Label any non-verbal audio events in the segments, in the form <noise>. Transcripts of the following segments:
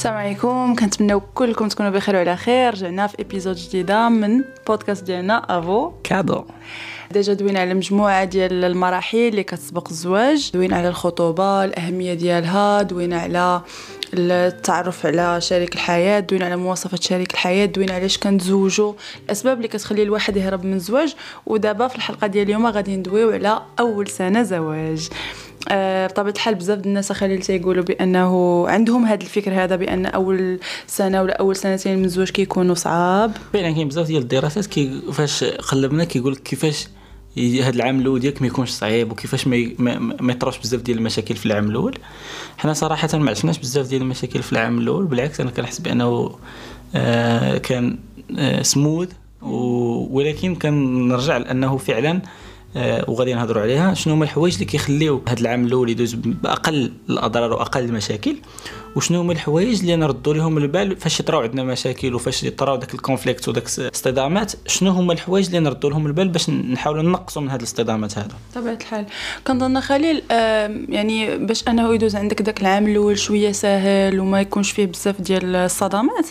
السلام عليكم. كنتمناو كلكم تكونوا بخير وعلى خير. رجعنا في épisode جديدة من بودكاست ديالنا أفوكادو. déjà دوينا على مجموعة ديال المراحل اللي كتسبق الزواج. دوينا على الخطوبة الأهمية ديالها. دوينا على التعرف على شريك الحياة. دوينا على مواصفات شريك الحياة. دوينا علاش كنتزوجوا الأسباب اللي كتخلي الواحد يهرب من الزواج. ودابا في الحلقة ديال اليوم غادي ندويو على أول سنة زواج. بطبيعة الحال بزاف الناس خليل تيقولوا بأنه عندهم هذا الفكر هذا بأن أول سنة ولا أول سنتين من الزواج كيكونوا صعاب. فعلا كاين بزاف ديال الدراسات كي فاش قلبنا كيقول لك كيفاش هذا العام الأول ديالك ما يكونش صعيب وكيفاش ما ما, يطروش بزاف ديال المشاكل في العام الأول. حنا صراحة ما عشناش بزاف ديال المشاكل في العام الأول بالعكس أنا كنحس بأنه آه كان آه سموث ولكن كنرجع لأنه فعلا آه، وغادي نهضروا عليها. شنو هما الحوايج اللي كيخليو هذا العام الأول يدوز بأقل الأضرار وأقل المشاكل؟ وشنو هما الحوايج اللي نردوا لهم البال فاش يطراو عندنا مشاكل وفاش يطراو داك ال conflict وداك الاصطدامات؟ شنو هما الحوايج اللي نردوا لهم البال باش نحاولوا نقصوا من هذه الاصطدامات هذا طبيعة الحال. كنظن خليل يعني باش أنه يدوز عندك داك العام الأول شوية ساهل وما يكونش فيه بزاف ديال الصدمات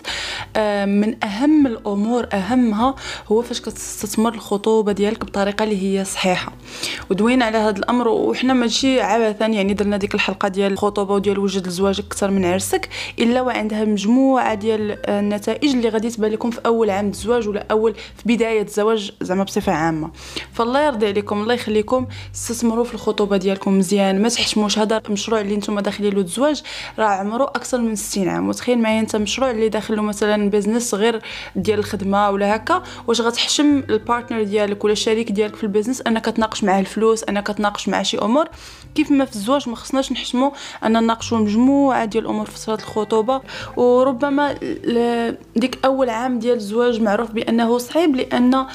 من أهم الأمور أهمها هو فاش كتستثمر الخطوبة ديالك بطريقة اللي هي صحيحة. ودوينا على هذا الأمر وحنا ماشي عبثا يعني درنا ديك الحلقة ديال الخطوبة وديال وجد الزواج أكثر من عرسك إلا وعندها مجموعة ديال النتائج اللي غادي تبان لكم في أول عام الزواج ولا أول في بداية الزواج زعما بصفة عامة. فالله يرضي عليكم الله يخليكم. استثمروا في الخطوبة ديالكم مزيان ما تحشموش هذا المشروع اللي نتوما داخلين له الزواج راه عمره أكثر من 60 عام. وتخيل معايا أنت مشروع اللي داخل له مثلا بيزنس غير ديال الخدمة ولا هكا واش غتحشم ال partner ديالك ولا الشريك ديالك في ال business أنك تناقش معاه الفلوس أنك تناقش معاه شي أمور. كيف ما في الزواج ما خصناش نحشموا أن نناقشوا مجموعة ديال الأمور في فتره الخطوبة وربما ديك أول عام ديال الزواج معروف بأنه صعيب لأن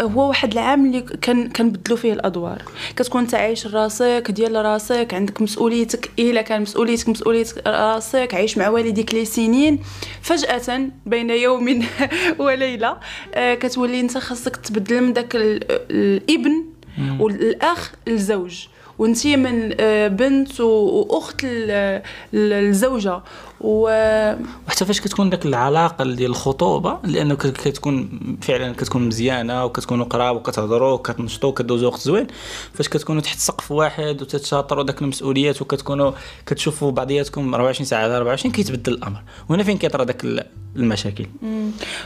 هو واحد العام اللي كان كنبدلوا فيه الأدوار. كتكون انت عايش راسك ديال راسك عندك مسؤوليتك إلا كان مسؤوليتك مسؤوليه راسك عايش مع والديك لي سنين. فجأة بين يوم <laughs> وليلة آه، كتولي انت خاصك تبدل من داك الابن والأخ الزوج وانت من آه، بنت وأخت الزوجة. و وحتى فاش كتكون داك العلاقة ديال الخطوبة لأنه كتكون فعلا كتكون مزيانة وكتكونوا قراب وكتهضروا وكتنشطوا وكدوزوا وقت زوين. فاش كتكونوا تحت سقف واحد وتتشاطروا داك المسؤوليات وكتكونوا كتشوفوا بعضياتكم 24 ساعة على 24 كيتبدل الأمر. وهنا فين كيطرى داك المشاكل؟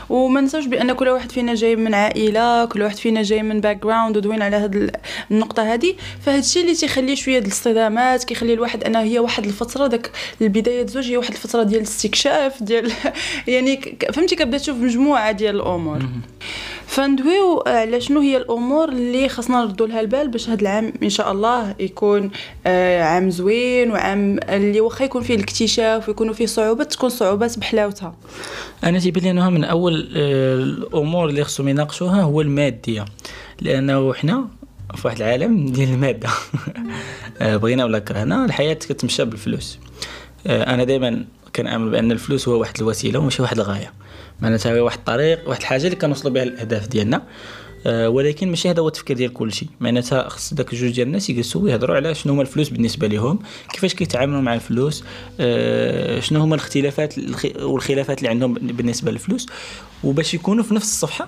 وما نساوش بأن كل واحد فينا جاي من عائلة كل واحد فينا جاي من background ودوين على هذه النقطة هذه فهاد الشيء اللي تيخلي شوية ديال الاصطدامات كيخلي الواحد أنه هي واحد الفترة داك البداية الزوج هي واحد الفترة ديال الاستكشاف ديال <laughs> يعني فهمتي؟ كتبدا تشوف مجموعة ديال الأمور. فندويو على شنو هي الأمور اللي خصنا نردوا لها البال باش هذا العام إن شاء الله يكون آه، عام زوين وعام اللي واخا يكون فيه الاكتشاف ويكونوا فيه صعوبات تكون صعوبات بحلاوتها أنا تيبان لي أنها من أول آه، الأمور اللي خصهم يناقشوها هو الماديه لأنه حنا في واحد العالم ديال المادة. <laughs> آه، بغينا ولا كرهنا الحياة كتمشى بالفلوس. أنا دائما كنأمن بأن الفلوس هو واحد الوسيلة وماشي واحد الغاية. معناتها واحد الطريق واحد الحاجة اللي كنوصلوا بها الاهداف ديالنا. أه ولكن ماشي هذا هو التفكير ديال كل شيء معناتها خص داك جوج ديال الناس يجلسوا ويهضروا على شنو هما الفلوس بالنسبة لهم كيفاش كيتعاملوا مع الفلوس أه شنو هما الاختلافات والخلافات اللي عندهم بالنسبة للفلوس. وباش يكونوا في نفس الصفحة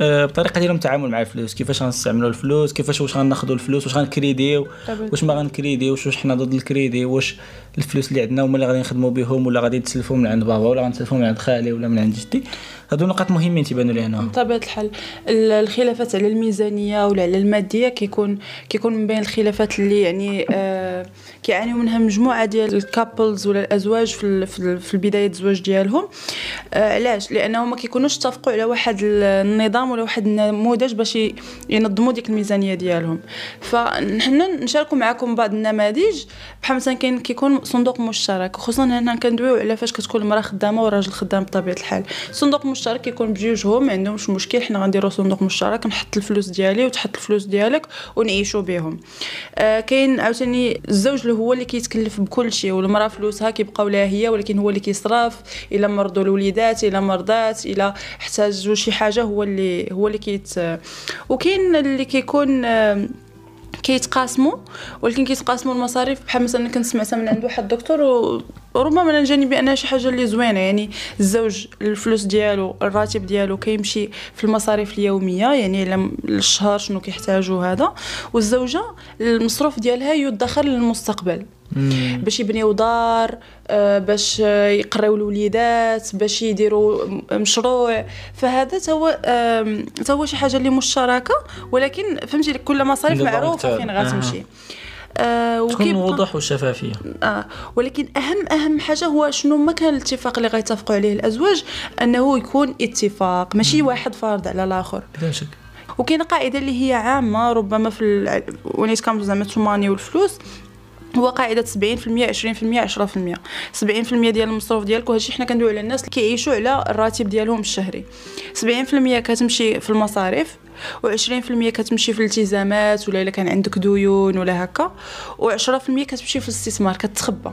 بطريقة ديالهم التعامل مع الفلوس. كيفاش غنستعملوا الفلوس؟ كيفاش واش غناخذوا الفلوس؟ واش غنكريديو؟ واش ما غنكريديو؟ واش حنا ضد الكريدي؟ واش الفلوس اللي عندنا هما اللي غادي نخدموا بهم ولا غادي نتسلفوا من عند بابا ولا غنتسلفوا من عند خالي ولا من عند جدي؟ هادو نقاط مهمين تيبانوا لي أنا بطبيعة الحال الخلافات على الميزانية ولا على المادية كيكون كيكون من بين الخلافات اللي يعني آه كيعانيو منها مجموعة ديال ال couples ولا الأزواج في في البداية الزواج ديالهم. آه علاش؟ لأنهم ما كيكونوش اتفقوا على واحد النظام ولا واحد النموذج باش ينظموا ديك الميزانية ديالهم. فنحن نشاركوا معكم بعض النماذج بحال مثلا كاين كيكون صندوق مشترك خصوصا هنا كندويو على فاش كتكون المرأة خدامة والراجل خدام بطبيعة الحال. صندوق مشترك كيكون بجوجهم ما عندهمش مشكل حنا غنديروا صندوق مشترك نحط الفلوس ديالي وتحط الفلوس ديالك ونعيشوا بهم آه كاين عاوتاني الزوج هو اللي كيتكلف بكل شيء والمرأة فلوسها كيبقاو لها هي ولكن هو اللي كيصرف إلا مرضوا الوليدات إلا مرضات إلا احتاجوا شي حاجة هو اللي هو اللي كيت وكاين اللي كيكون كيتقاسموا ولكن كيتقاسموا المصاريف. بحال مثلا كنت سمعتها من عند واحد الدكتور وربما أنا جاني بانها شي حاجة اللي زوينة يعني الزوج الفلوس ديالو الراتب ديالو كيمشي في المصاريف اليومية يعني الشهر شنو كيحتاجو هذا. والزوجة المصروف ديالها يدخر للمستقبل. باش يبنيو دار آه، باش يقريو الوليدات باش يديروا مشروع. فهذا هو هو شي حاجة اللي مشتركة ولكن فهمتي كل مصاريف معروفة فين غتمشي. آه تكون الوضوح والشفافيه آه ولكن أهم أهم حاجة هو شنو ما كان الاتفاق اللي غيتفقوا عليه الأزواج أنه يكون اتفاق ماشي مم. واحد فارض على الآخر. بلا شك. وكاينه قاعدة اللي هي عامة ربما في ونيت كامز زعما ماني والفلوس هو قاعدة 70% 20% 10% 70% ديال المصروف ديالك وهادشي حنا كندويو على الناس اللي كيعيشوا على الراتب ديالهم الشهري. 70% كتمشي في المصاريف و20% كتمشي في الالتزامات ولا إلا كان عندك ديون ولا هكا. و10% كتمشي في الاستثمار كتخبى.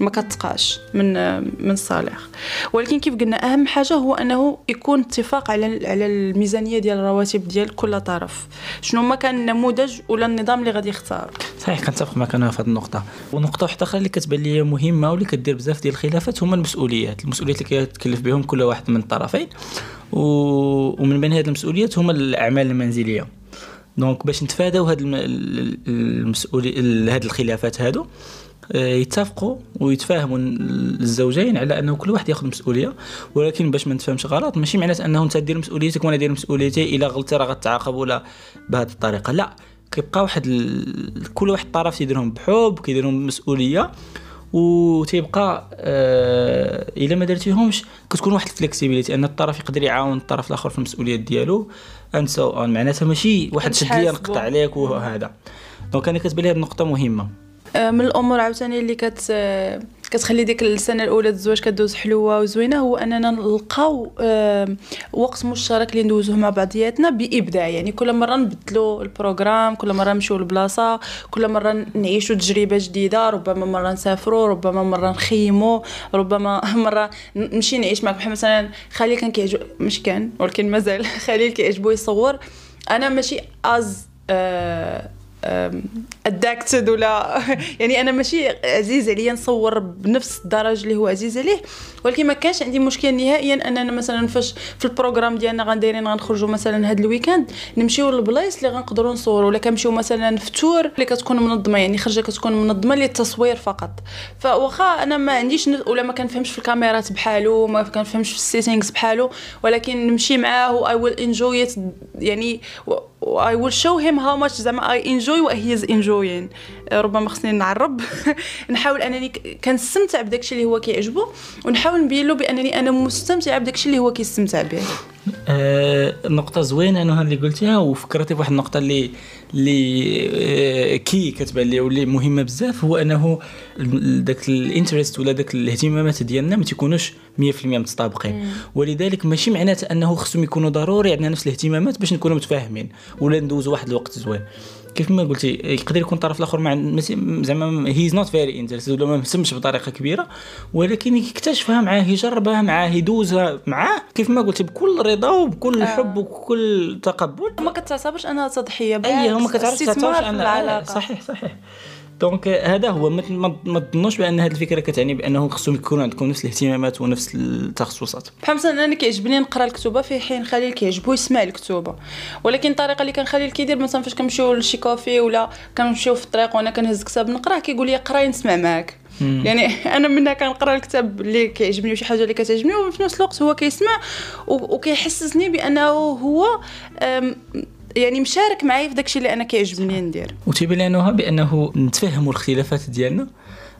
ما كتقاش من من الصالح ولكن كيف قلنا أهم حاجة هو أنه يكون اتفاق على على الميزانية ديال الرواتب ديال كل طرف. شنو ما كان النموذج ولا النظام اللي غادي يختار. صحيح كنتفق معك أنا في هذه النقطة. ونقطة واحدة أخرى اللي كتبان لي مهمة واللي كدير بزاف ديال الخلافات هما المسؤوليات. المسؤوليات اللي كيتكلف بهم كل واحد من الطرفين. و... ومن بين هذه المسؤوليات هما الأعمال المنزلية. donc باش نتفاداو هاد المسؤولي هاد الخلافات هادو يتفقوا ويتفاهموا الزوجين على أنه كل واحد ياخذ مسؤولية ولكن باش ما نتفهمش غلط ماشي معناته أنه أنت دير مسؤوليتك وأنا دير مسؤوليتي إلا غلطتي راه غتعاقب ولا بهذه الطريقة. لا كيبقى واحد ال... كل واحد طرف تيديرهم بحب كيديرهم بمسؤوليه وتيبقى آه إلا ما درتيهمش كتكون واحد ال flexibility أن الطرف يقدر يعاون الطرف الآخر في المسؤوليات ديالو and so on معناتها ماشي واحد شد ليا نقطع عليك وهذا. donc أنا كتبان لي هذه النقطة مهمة. آه، من الأمور عاوتاني اللي كت آه، كتخلي ديك السنة الأولى الزواج كدوز حلوة وزوينة هو أننا نلقاو آه، وقت مشترك اللي ندوزوه مع بعضياتنا بإبداع. يعني كل مرة نبدلوا ال programme كل مرة نمشيو لبلاصة كل مرة نعيشوا تجربة جديدة ربما مرة نسافروا ربما مرة نخيموا ربما <laughs> مرة نمشي نعيش معك بحال مثلا خليل كان كيعجب مش كان ولكن مازال <laughs> خليل كيعجبو يصور. أنا ماشي as آه addicted ولا <laughs> يعني أنا ماشي عزيز عليا نصور بنفس الدرجة اللي هو عزيز عليه. ولكن ما كانش عندي مشكل نهائيا أننا مثلا فاش في ال programme ديالنا غنديرين غنخرجوا مثلا هذا ال week-end نمشيو للبلايص اللي غنقدروا نصوروا. ولا كنمشيو مثلا في tour اللي كتكون منظمة يعني خرجة كتكون منظمة للتصوير فقط. فواخا أنا ما عنديش ولا ما كنفهمش في الكاميرات بحالو ما كنفهمش في السيتينغز بحالو. ولكن نمشي معاه و اي ويل انجوي يعني I will show him how much زعما I enjoy what he enjoying. ربما خصني نعرب. <laughs> نحاول أنني كنستمتع بداكشي اللي هو كيعجبو ونحاول نبين له بأنني أنا مستمتعه بداكشي اللي هو كيستمتع به. آه نقطة زوينة أنا اللي قلتيها وفكرتي بواحد النقطة اللي اللي آه كي كتبان لي واللي مهمة بزاف هو أنه داك ال interest ولا داك الاهتمامات ديالنا ما تيكونوش 100% متطابقين. ولذلك ماشي معناته أنه خصهم يكونوا ضروري عندنا نفس الاهتمامات باش نكونوا متفاهمين ولا ندوزوا واحد الوقت زوين. كيف ما قلتي يقدر يكون الطرف الآخر زعما he is not very interested ولا ما مهتمش بطريقة كبيرة ولكن يكتشفها معاه يجربها معاه يدوزها معاه كيف ما قلتي بكل رضا وبكل آه. حب وبكل تقبل. ما كتعتبرش انها تضحيه اي ما كتعرفش تعتبرش انها صحيح صحيح. donc هذا هو ما تظنوش بأن هذه الفكرة كتعني بأنه خصهم يكونوا عندكم نفس الاهتمامات ونفس التخصصات. بحال مثلا أنا كيعجبني نقرأ الكتوبه في حين خليل كيعجبو يسمع الكتوبه ولكن الطريقة اللي كان خليل كيدير مثلا فاش كنمشيو لشي كافي ولا كنمشيو في الطريق وأنا كنهز كتاب نقراه كيقول لي قراي نسمع معاك. يعني <laughs> أنا منها كنقرأ الكتاب اللي كيعجبني وشي حاجة اللي كتعجبني وفي نفس الوقت هو كيسمع وكيحسسني بأنه هو يعني مشارك معايا في داكشي اللي أنا كيعجبني ندير. وتيبان لنا بأنه نتفهموا الخلافات ديالنا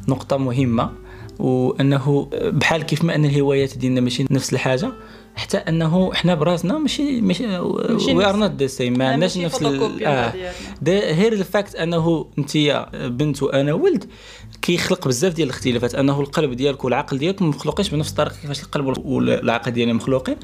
نقطة مهمة وأنه بحال كيف ما أن الهوايات ديالنا ماشي نفس الحاجة حتى أنه إحنا براسنا ماشي ماشي we are not the same ما عندناش نفس آه. غير ال fact أنه انت بنت وأنا ولد كيخلق بزاف ديال الاختلافات أنه القلب ديالك والعقل ديالك ما مخلوقينش بنفس الطريقة كيفاش القلب والعقل ديالنا مخلوقين.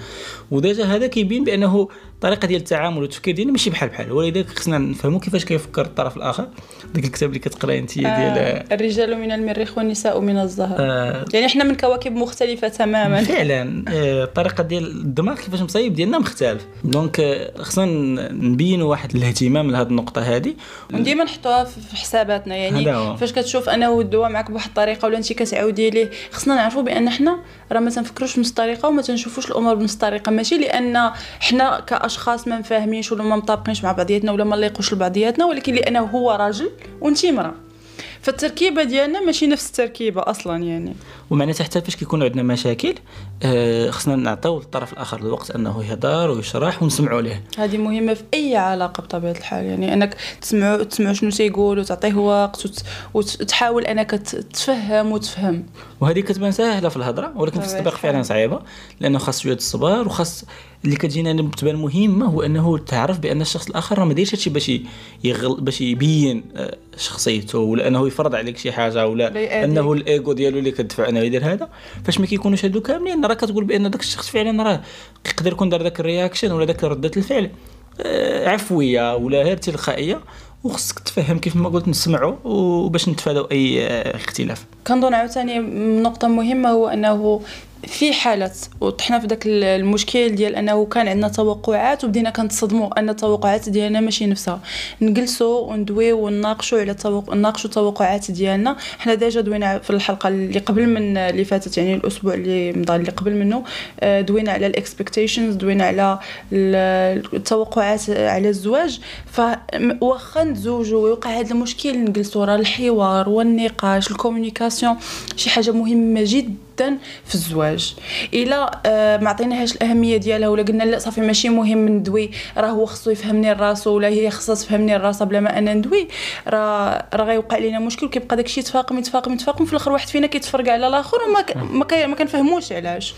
و déjà هذا كيبين بأنه الطريقة ديال التعامل والتفكير ديالنا ماشي بحال بحال ولذلك خصنا نفهموا كيفاش كيفكر الطرف الآخر. ديك الكتاب اللي كتقرأي انت ديال آه الرجال من المريخ والنساء من الزهر. آه يعني إحنا من كواكب مختلفة تماما. فعلا آه الطريقة ديال الدماغ كيفاش مصاوب ديالنا مختلف. donc آه خصنا نبينوا واحد الاهتمام لهذه النقطة هذه وديما نحطوها في حساباتنا يعني فاش كتشوف أنه دوا معك بواحد الطريقة ولا انت كتعاودي ليه. خصنا نعرفوا بأن حنا راه ما تنفكروش بنفس الطريقة وما تنشوفوش الأمور بنفس الطريقة. ماشي لأن حنا كأشخاص ما مفاهمينش ولا ما مطابقينش مع بعضياتنا ولا ما لايقوش لبعضياتنا ولكن لأنه هو راجل وانت امرأة. فالتركيبة ديالنا ماشي نفس التركيبة أصلا يعني. ومعناتها حتى فاش كيكون عندنا مشاكل آه خصنا نعطيو للطرف الآخر الوقت أنه يهضر ويشرح ونسمعوا ليه. هذه مهمة في أي علاقة بطبيعة الحال يعني أنك تسمعوا تسمعوا شنو تيقول وتعطيه وقت وت... وتحاول أنك تفهم وتفهم. وهذه كتبان سهله في الهضرة ولكن في التطبيق فعلا صعيبة لأنه خاص شوية الصبر وخاص اللي كتجينا تبان مهمه هو أنه تعرف بأن الشخص الآخر راه ما دايرش هادشي باش يغل باش يبين آه، شخصيته ولا أنه يفرض عليك شي حاجة ولا أنه الايجو ديالو اللي كتدفع أنه يدير هذا. فاش ما كيكونوش هادو كاملين راه كتقول بأن داك الشخص فعلا راه يقدر يكون دار داك ال reaction ولا داك ردة الفعل آه، عفوية ولا غير تلقائية. وخصك تفهم كيف ما قلت نسمعوا وباش نتفادوا أي آه، اختلاف. كنظن عاوتاني نقطة مهمة هو أنه في حالة وطحنا في ذاك المشكل ديال أنه كان عندنا توقعات وبدينا كنتصدموا أن التوقعات ديالنا ماشي نفسها. نجلسوا وندويو ونناقشوا على التوق... نناقشوا التوقعات ديالنا. حنا déjà دوينا في الحلقة اللي قبل من اللي فاتت يعني الأسبوع اللي مضى اللي قبل منه آه، دوينا على ال expectations دوينا على التوقعات على الزواج. فواخا نتزوجوا ويوقع هذا المشكل نجلسوا راه الحوار والنقاش الكومونيكاسيون شي حاجة مهمة جدا جدا في الزواج. إلا آه ما عطيناهاش الأهمية ديالها ولا قلنا لا صافي ماشي مهم ندوي راه هو خصو يفهمني راسو ولا هي خصها تفهمني راسها بلا ما أنا ندوي. راه راه غيوقع لينا مشكل وكيبقى داكشي يتفاقم يتفاقم يتفاقم في الأخر واحد فينا كيتفرق على الآخر وما ما, ما كنفهموش علاش.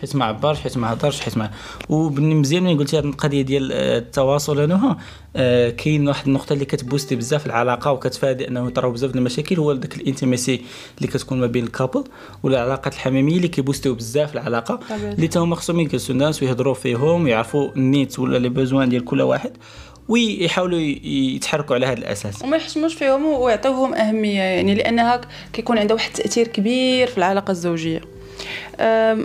حيت ما عبرش حيت ما هضرش حيت ما ومزيان ملي قلتي هذه القضية ديال آه، التواصل أنا آه كاين واحد النقطة اللي كت booster بزاف العلاقة وكتفادي أنه يطراو بزاف المشاكل هو داك ال intimité اللي كتكون ما بين ال couple ولا العلاقات الحميمية اللي كي boostiو بزاف العلاقة اللي تا هما خصهم يجلسوا الناس ويهضروا فيهم ويعرفوا النيت ولا les besoins ديال كل واحد ويحاولوا يتحركوا على هذا الأساس. وما يحشموش فيهم ويعطيوهم أهمية يعني لأنها كيكون عندها واحد التأثير كبير في العلاقة الزوجية.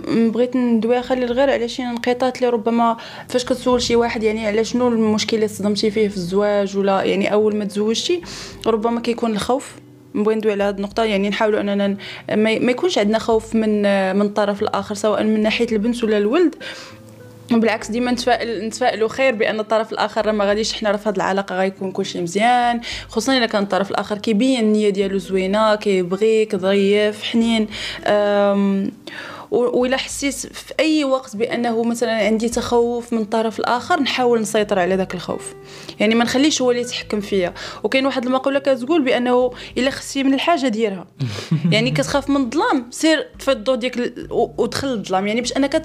بغيت ندوي خلي غير على شي انقطاعات اللي ربما فاش كتسول شي واحد يعني على شنو المشكل اللي صدمتي فيه في الزواج ولا يعني أول ما تزوجتي ربما كيكون الخوف. نبغي ندوي على هذه النقطة يعني نحاولوا أننا ما يكونش عندنا خوف من من الطرف الآخر سواء من ناحية البنت ولا الولد. بالعكس ديما نتفائل نتفائلوا خير بأن الطرف الآخر ما غاديش حنا في هذه العلاقة غيكون كلشي مزيان خصوصا إلا كان الطرف الآخر كيبين النية ديالو زوينة كيبغيك ظريف حنين. وإلا حسيت في أي وقت بأنه مثلا عندي تخوف من الطرف الآخر نحاول نسيطر على ذاك الخوف. يعني ما نخليش هو اللي يتحكم فيا. وكاين واحد المقولة كتقول بأنه إلا خصتي من الحاجة ديرها. <laughs> يعني كتخاف من الظلام سير طفي الضوء ديالك ودخل الظلام. يعني باش انك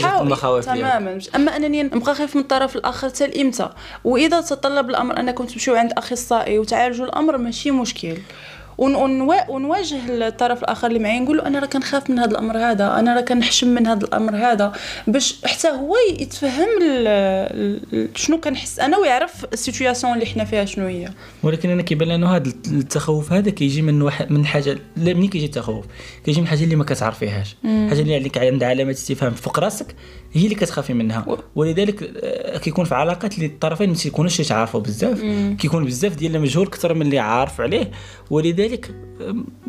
تحاول. تماما. أما أنني نبقى خايف من الطرف الآخر حتى لإمتى؟ وإذا تطلب الأمر انكم تمشيو عند أخصائي وتعالجوا الأمر ماشي مشكل. ونواجه الطرف الآخر اللي معايا نقول له أنا راه كنخاف من هذا الأمر هذا أنا راه كنحشم من هذا الأمر هذا باش حتى هو يتفهم شنو كنحس أنا ويعرف السيتوياسيون اللي حنا فيها شنو هي. ولكن أنا كيبان لنا هذا التخوف هذا كيجي من واحد من حاجة لا ملي كيجي التخوف؟ كيجي من حاجة اللي ما كتعرفيهاش. حاجة اللي عليك عند علامة استفهام فوق راسك هي اللي كتخافي منها. ولذلك آه، كيكون في علاقات اللي الطرفين ما تيكونوش يتعارفوا بزاف. كيكون بزاف ديال المجهول أكثر من اللي عارف عليه. ولذلك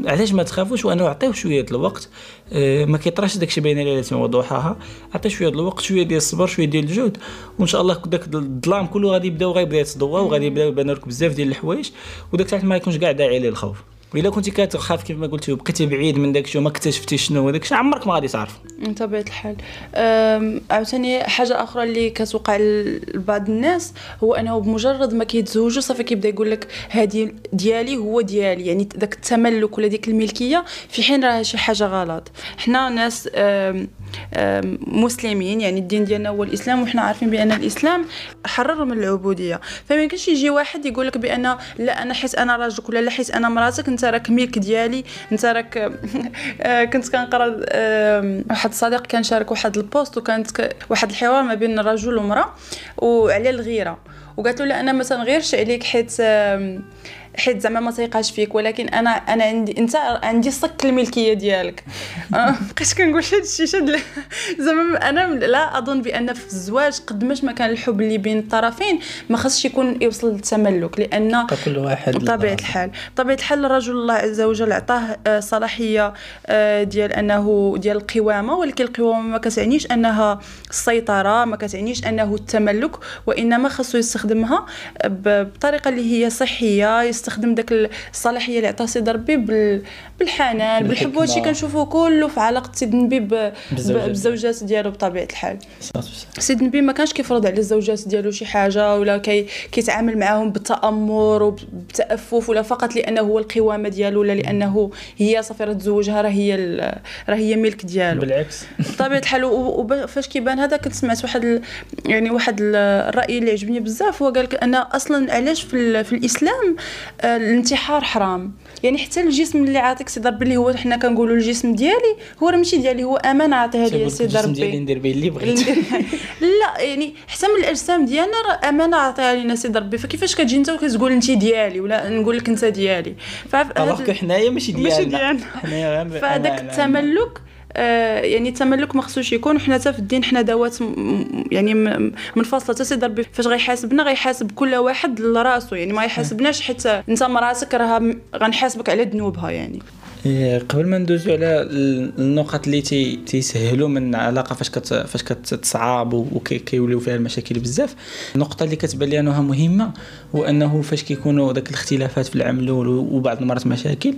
علاش ما تخافوش؟ وأنا نعطيو شوية الوقت. آه، ما كيطراش داكشي بين ليله وضحاها عطي شوية الوقت شوية ديال الصبر شوية ديال الجهد. وإن شاء الله داك الظلام كله غادي يبداو غيبدا يتضوى وغادي يبداو يبان لك بزاف ديال الحوايج. وداك الساعة ما يكونش كاع داعي للخوف وإلا كنتي كتخاف كيف ما قلتي وبقيتي بعيد من داكشي وما اكتشفتيش شنو هو الشيء. عمرك ما غادي تعرف. بطبيعه الحال. عاوتاني حاجة أخرى اللي كتوقع لبعض الناس هو أنه بمجرد ما كيتزوجوا صافي كيبدا يقول لك هذه ديالي هو ديالي. يعني داك التملك ولا ديك الملكية في حين راه شي حاجة غلط. حنا ناس مسلمين يعني الدين ديالنا هو الإسلام وحنا عارفين بأن الإسلام حرر من العبودية. فما يمكنش يجي واحد يقول لك بأن لا أنا حيت أنا راجلك ولا لا حيت أنا مراتك انت راك ملك ديالي انت راك <laughs> آه، كنت كنقرا واحد الصديق كان شارك واحد البوست وكانت واحد الحوار ما بين رجل ومرأة وعلى الغيرة. وقالت له أنا ما تنغيرش عليك حيت حيت زعما ما تيقاش فيك ولكن أنا أنا عندي أنت عندي صك الملكية ديالك. <laughs> آه، بقيت كنقول هذا الشيء شاد <laughs> زعما أنا لا أظن بأن في الزواج قد ما كان الحب اللي بين الطرفين ما خصش يكون يوصل للتملك لأن كل واحد بطبيعة الحال بطبيعة الحال الرجل الله عز وجل عطاه آه، صلاحية آه، ديال أنه ديال القوامة ولكن القوامة ما كتعنيش أنها السيطرة ما كتعنيش أنه التملك وإنما خصو يستخدمها بطريقة اللي هي صحية يستخدم داك الصلاحية اللي عطاه سيدي ربي بالحنان بالحب وهادشي كنشوفوه كله في علاقة سيد النبي بالزوجات ديالو بطبيعة الحال. سيد النبي ما كانش كيفرض على الزوجات ديالو شي حاجة ولا كي كيتعامل معاهم بالتأمر وبالتأفف ولا فقط لأنه هو القوامة ديالو ولا لأنه هي صافي راه تزوجها راه هي راه هي ملك ديالو. بالعكس. بطبيعة الحال وفاش كيبان هذا كنت سمعت واحد. يعني واحد الرأي اللي عجبني بزاف. هو قال لك أن أصلا علاش في, في الإسلام الانتحار حرام. يعني حتى الجسم اللي عاطيك سي ربي اللي هو حنا كنقولوا الجسم ديالي هو راه ماشي ديالي هو امانه عطيها لي سي ربي ديالي ندير به اللي بغيت. <laughs> لا يعني حتى من الأجسام ديالنا راه امانه عطيها لينا سي ربي فكيفاش كتجي انت وكتقول انت ديالي ولا نقول لك انت ديالي؟ فهاد حنايا ماشي ديالنا. ماشي ديالنا فهذاك التملك آه، يعني التملك ما خصوش يكون وحنا حتى في الدين حنا دوات يعني منفصله حتى سيدي ربي فاش غيحاسبنا غيحاسب كل واحد لرأسو يعني ما يحاسبناش حيت انت مراتك راه غنحاسبك على ذنوبها يعني. إيه، قبل ما ندوزو على النقط اللي تي تيسهلوا من العلاقه فاش كت فاش كتصعاب وكيوليو فيها المشاكل بزاف النقطة اللي كتبان لي أنها مهمة هو أنه فاش كيكونوا داك الاختلافات في العمل وبعض المرات مشاكل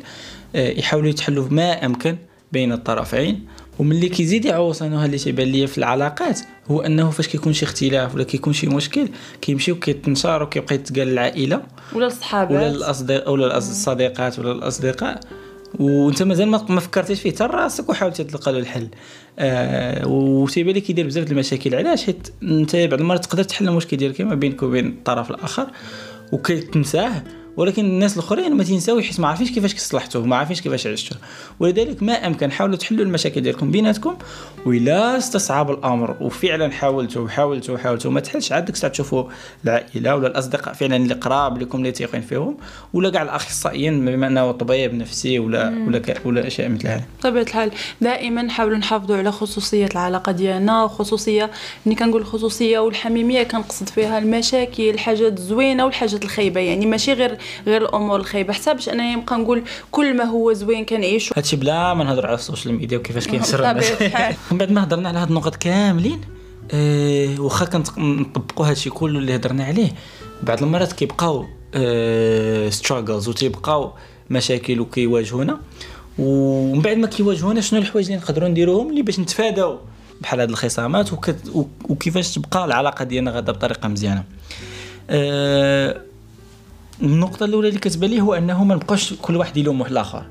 إيه، يحاولوا يتحلوا ما أمكن بين الطرفين وملي كيزيد يعوص أنه اللي تيبان ليا في العلاقات هو أنه فاش كيكون شي اختلاف ولا كيكون شي مشكل كيمشيو كيتنشر وكيبقى يتقال العائلة ولا الصحابات. ولا الاصدقاء ولا الصديقات ولا الأصدقاء. وأنت مازال ما فكرتيش فيه حتى راسك وحاولتي تلقى له الحل. آه وتيبان لي كيدير بزاف المشاكل علاش؟ حيت أنت بعض المرات تقدر تحل المشكل ديالك ما بينك وبين الطرف الآخر وكتنساه ولكن الناس الاخرين ما تنساو حيت ما عارفينش كيفاش صلحتوه ما عارفينش كيفاش عشتوه ولذلك ما أمكن حاولوا تحلوا المشاكل ديالكم بيناتكم وإلا استصعب الأمر. وفعلا حاولتوا وحاولتوا وحاولتوا ما تحلش عاد ديك الساعة تشوفوا العائله ولا الأصدقاء فعلا اللي قراب لكم اللي تيقين فيهم ولا كاع الأخصائيين بما أنه طبيب نفسي ولا مم. ولا ولا أشياء مثل هذه. بطبيعه الحال. دائما نحاولوا نحافظوا على خصوصية العلاقة ديالنا وخصوصية ملي كنقول الخصوصيه والحميمية كنقصد فيها المشاكل الحاجات الزوينه والحاجات الخايبة. يعني ماشي غير غير الأمور الخايبه حتى باش انني نبقى نقول كل ما هو زوين كنعيشو هادشي بلا ما نهضر على ال social media وكيفاش <laughs> كينشر الناس <laughs> من بعد ما هضرنا على هاد النقط كاملين أه واخا كنطبقوا هادشي كله اللي هضرنا عليه بعض المرات كيبقاو أه struggles وتيبقاو مشاكل وكيواجهونا. ومن بعد ما كيواجهونا شنو الحوايج اللي نقدروا نديروهم؟ اللي باش نتفاداو بحال هاد الخصامات وكيفاش تبقى العلاقة ديالنا غادا بطريقة مزيانة. أه النقطة الأولى اللي كتبان لي هو أنه ما نبقاش كل واحد يلوم واحد الآخر.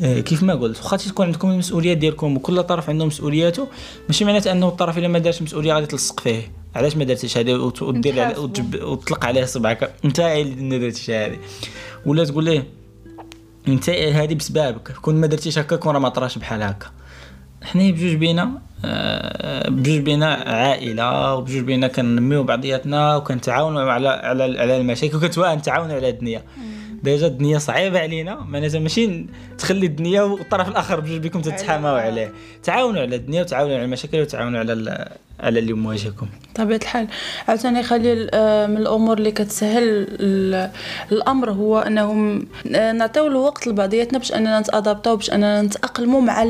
آه، كيف ما قلت واخا تكون عندكم المسؤوليات ديالكم وكل طرف عنده مسؤولياته ماشي معناتها أنه الطرف إلا ما دارش مسؤولية غادي تلصق فيه. علاش ما درتيش هذه ودير وتطلق عليه صبعك انت اللي ما درتيش هذه. ولا تقول ليه انت هذه بسبابك. كون ما درتيش هكا كون راه ما طراش بحال هكا. حنا بجوج بينا بجوج بينا عائلة وبجوج بينا كنميو بعضياتنا وكنتعاونوا على على على المشاكل وكنتعاونوا على الدنيا. ديجا الدنيا صعيبة علينا. معناتها ماشي تخلي الدنيا والطرف الآخر بجوج بكم تتحاماو عليه. تعاونوا على الدنيا وتعاونوا على المشاكل وتعاونوا على على اللي مواجهكم طبيعة الحال. عاوتاني خلي آه، من الأمور اللي كتسهل الأمر هو أنهم آه، نعطيو الوقت لبعضياتنا باش أننا نتأدابطاو باش أننا نتاقلموا مع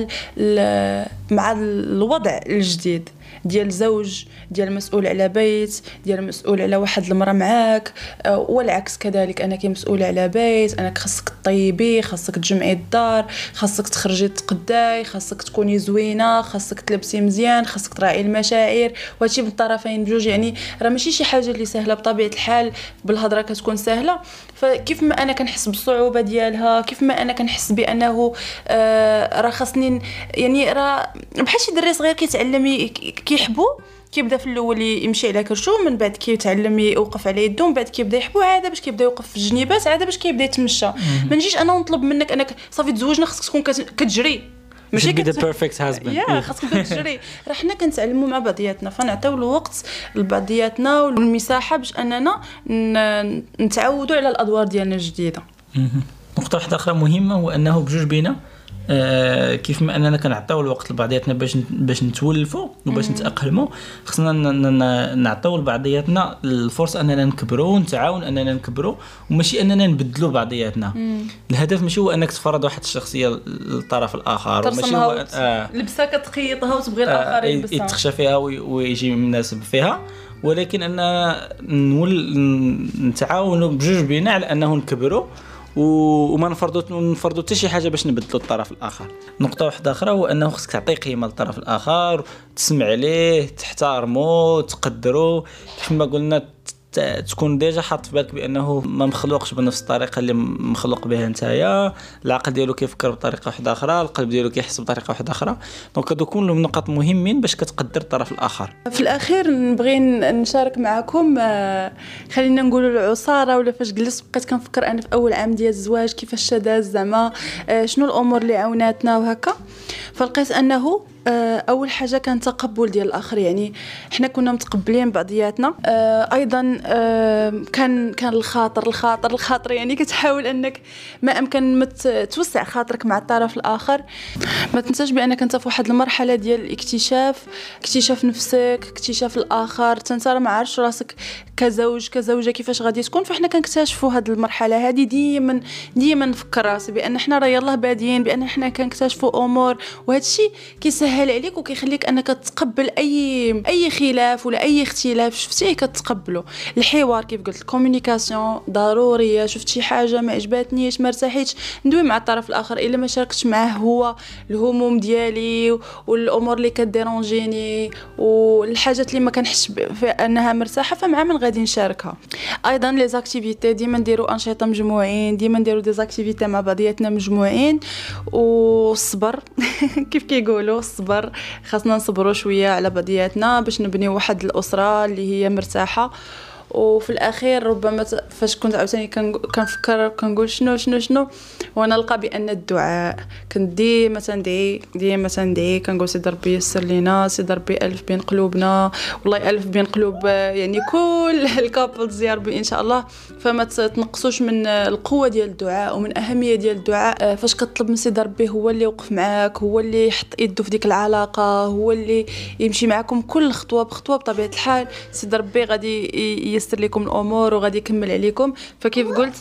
مع الوضع الجديد. ديال زوج ديال مسؤول على بيت ديال مسؤول على واحد المرأة معاك آه، والعكس كذلك أنا كمسؤول على بيت أنا خاصك طيبي خاصك تجمعي الدار خاصك تخرجي تقداي خاصك تكوني زوينة خاصك تلبسي مزيان خاصك تراعي المشاعر. وهادشي من الطرفين بجوج يعني راه ماشي شي حاجة اللي سهله بطبيعة الحال بالهضرة كتكون سهله فكيف ما أنا كنحس بالصعوبة ديالها كيف ما أنا كنحس بأنه آه راه خاصني يعني راه بحال شي دري صغير كيتعلم كيحبو كيبدا في الأول يمشي على كرشو من بعد كيتعلم يوقف على يدو من بعد كيبدا يحبو عاده باش كيبدا يوقف في الجنيبات عاده باش كيبدا يتمشى. ما نجيش أنا ونطلب منك أنك صافي تزوجنا خصك تكون كت- كتجري. ماشي ذا كت... perfect husband يا خاصك تجري. <laughs> راه حنا كنتعلموا مع بعضياتنا فنعطيو الوقت لبعضياتنا والمساحة باش أننا نتعودوا على الأدوار ديالنا الجديدة. نقطة واحدة أخرى مهمة هو أنه بجوج بينا آه كيف ما أننا كنعطيو الوقت لبعضياتنا باش باش نتولفوا وباش نتاقلموا خصنا نعطيو لبعضياتنا الفرصة أننا نكبروا ونتعاون أننا نكبروا وماشي أننا نبدلوا بعضياتنا. الهدف ماشي هو أنك تفرض واحد الشخصية للطرف الآخر وماشي ترسمها هو آه لبسه كتخيطها وتبغي آه، الآخر يلبسها. يتخشى فيها وي- ويجي مناسب فيها. ولكن ان نول نتعاونوا بجوج بينا على أنه نكبروا وما نفرضوا نفرضوا حتى شي حاجة باش نبدلوا الطرف الآخر. نقطة واحدة أخرى هو أنه خصك تعطي قيمة للطرف الآخر تسمع عليه تحترمه تقدره كيف ما قلنا تكون déjà حاط في بالك بأنه ما مخلوقش بنفس الطريقة اللي مخلوق بها نتايا. العقل ديالو كيفكر بطريقة واحدة أخرى القلب ديالو كيحس بطريقة واحدة أخرى. donc هادو كلهم نقاط مهمين باش كتقدر الطرف الآخر. في الأخير نبغي نشارك معكم آه، خلينا نقولوا العصارة ولا فاش جلست بقيت كنفكر أنا في أول عام ديال الزواج كيفاش داز زعما آه، شنو الأمور اللي عاوناتنا وهكا. فلقيت أنه أول حاجة كان تقبل ديال الآخر يعني حنا كنا متقبلين بعضياتنا. آه، أيضا آه، كان كان الخاطر الخاطر الخاطر يعني كتحاول أنك ما أمكن ما توسع خاطرك مع الطرف الآخر. ما تنساش بأنك أنت في واحد المرحلة ديال الاكتشاف اكتشاف نفسك اكتشاف الآخر. راه ما عارفش راسك كزوج كزوجة كيفاش غادي تكون. فاحنا كنكتشفوا هذه المرحلة هذه ديما ديما نفكر راسي بأن حنا راه يلاه بادين بأن حنا كنكتشفوا أمور. وهذا الشيء كيسهل عليك وكيخليك أنك تقبل أي أي خلاف ولا أي اختلاف. شفتيه كتقبله الحوار كيف قلت ال communication ضرورية. شفت شي حاجة ما عجباتنيش ما ارتحيتش ندوي مع الطرف الآخر. إلا ما شاركتش معاه هو الهموم ديالي والأمور اللي ك dérangeني والحاجات اللي ما كنحسش أنها مرتاحة فمع من غادي نشاركها. أيضا les activités ديما نديروا أنشطة مجموعين. ديما نديروا des activités مع بعضياتنا مجموعين. والصبر. <laughs> كيف كيقولوا؟ الصبر. خاصنا نصبروا شوية على بعضياتنا باش نبنيو واحد الأسرة اللي هي مرتاحة. وفي الأخير ربما فاش كنت عاوتاني كنفكر كنقول شنو شنو شنو وأنا نلقى بأن الدعاء. كنت ديما تندعي ديما تندعي. كنقول سيدي ربي يسر لينا سيدي ربي ألف بين قلوبنا. والله ألف بين قلوب يعني كل <laughs> الكابلز يا ربي إن شاء الله. فما تنقصوش من القوة ديال الدعاء ومن أهمية ديال الدعاء. فاش كطلب من سيدي ربي هو اللي يوقف معاك هو اللي يحط يده في ديك العلاقة هو اللي يمشي معكم كل خطوة بخطوة بطبيعة الحال. سيدي ربي غادي ييسر لكم الأمور وغادي يكمل عليكم. فكيف قلت؟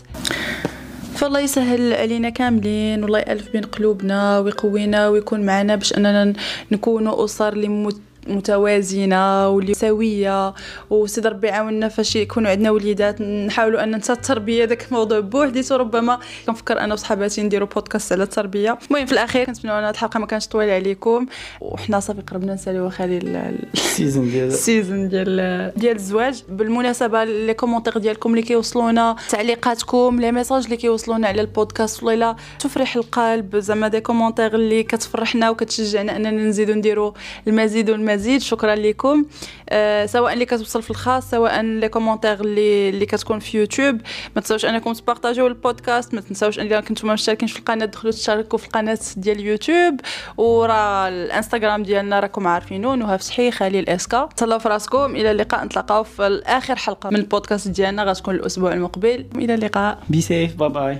فالله يسهل علينا كاملين والله يألف بين قلوبنا ويقوينا ويكون معنا باش أننا نكونوا أسر اللي متوازنة واللي سوية وسيد ربي يعاوننا فاش يكونوا عندنا وليدات. نحاولوا أن ننسى التربيه داك الموضوع بوحديته ربما كنفكر أنا وصحاباتي نديروا بودكاست على التربية. المهم في الأخير كنتمنى أن الحلقة ما كانش طويلة عليكم. وحنا صافي قربنا نساليو خالي ال- ال- ال <laughs> saison ديال ال saison ديال ديال الزواج. بالمناسبة les commentaires ديالكم اللي كيوصلونا تعليقاتكم les messages اللي كيوصلونا على البودكاست والله لا تفرح القلب. زعما des commentaires اللي كتفرحنا وكتشجعنا أننا نزيدو نديرو المزيد والمزيد. شكرا لكم. آه سواء اللي كتوصل في الخاص سواء les commentaires اللي اللي كتكون في يوتيوب. ما تنساوش أنكم ت partagiو ال podcast. ما تنساوش ان كنتم مشتركين في القناة دخلوا تشاركوا في القناة ديال اليوتيوب وراه الإنستغرام ديالنا راكم عارفينو نهى فتحي خليل إسكا. تهلاو في راسكم. إلى اللقاء. نتلاقاو في اخر حلقة من البودكاست ديالنا. غتكون الأسبوع المقبل. إلى اللقاء. be safe bye bye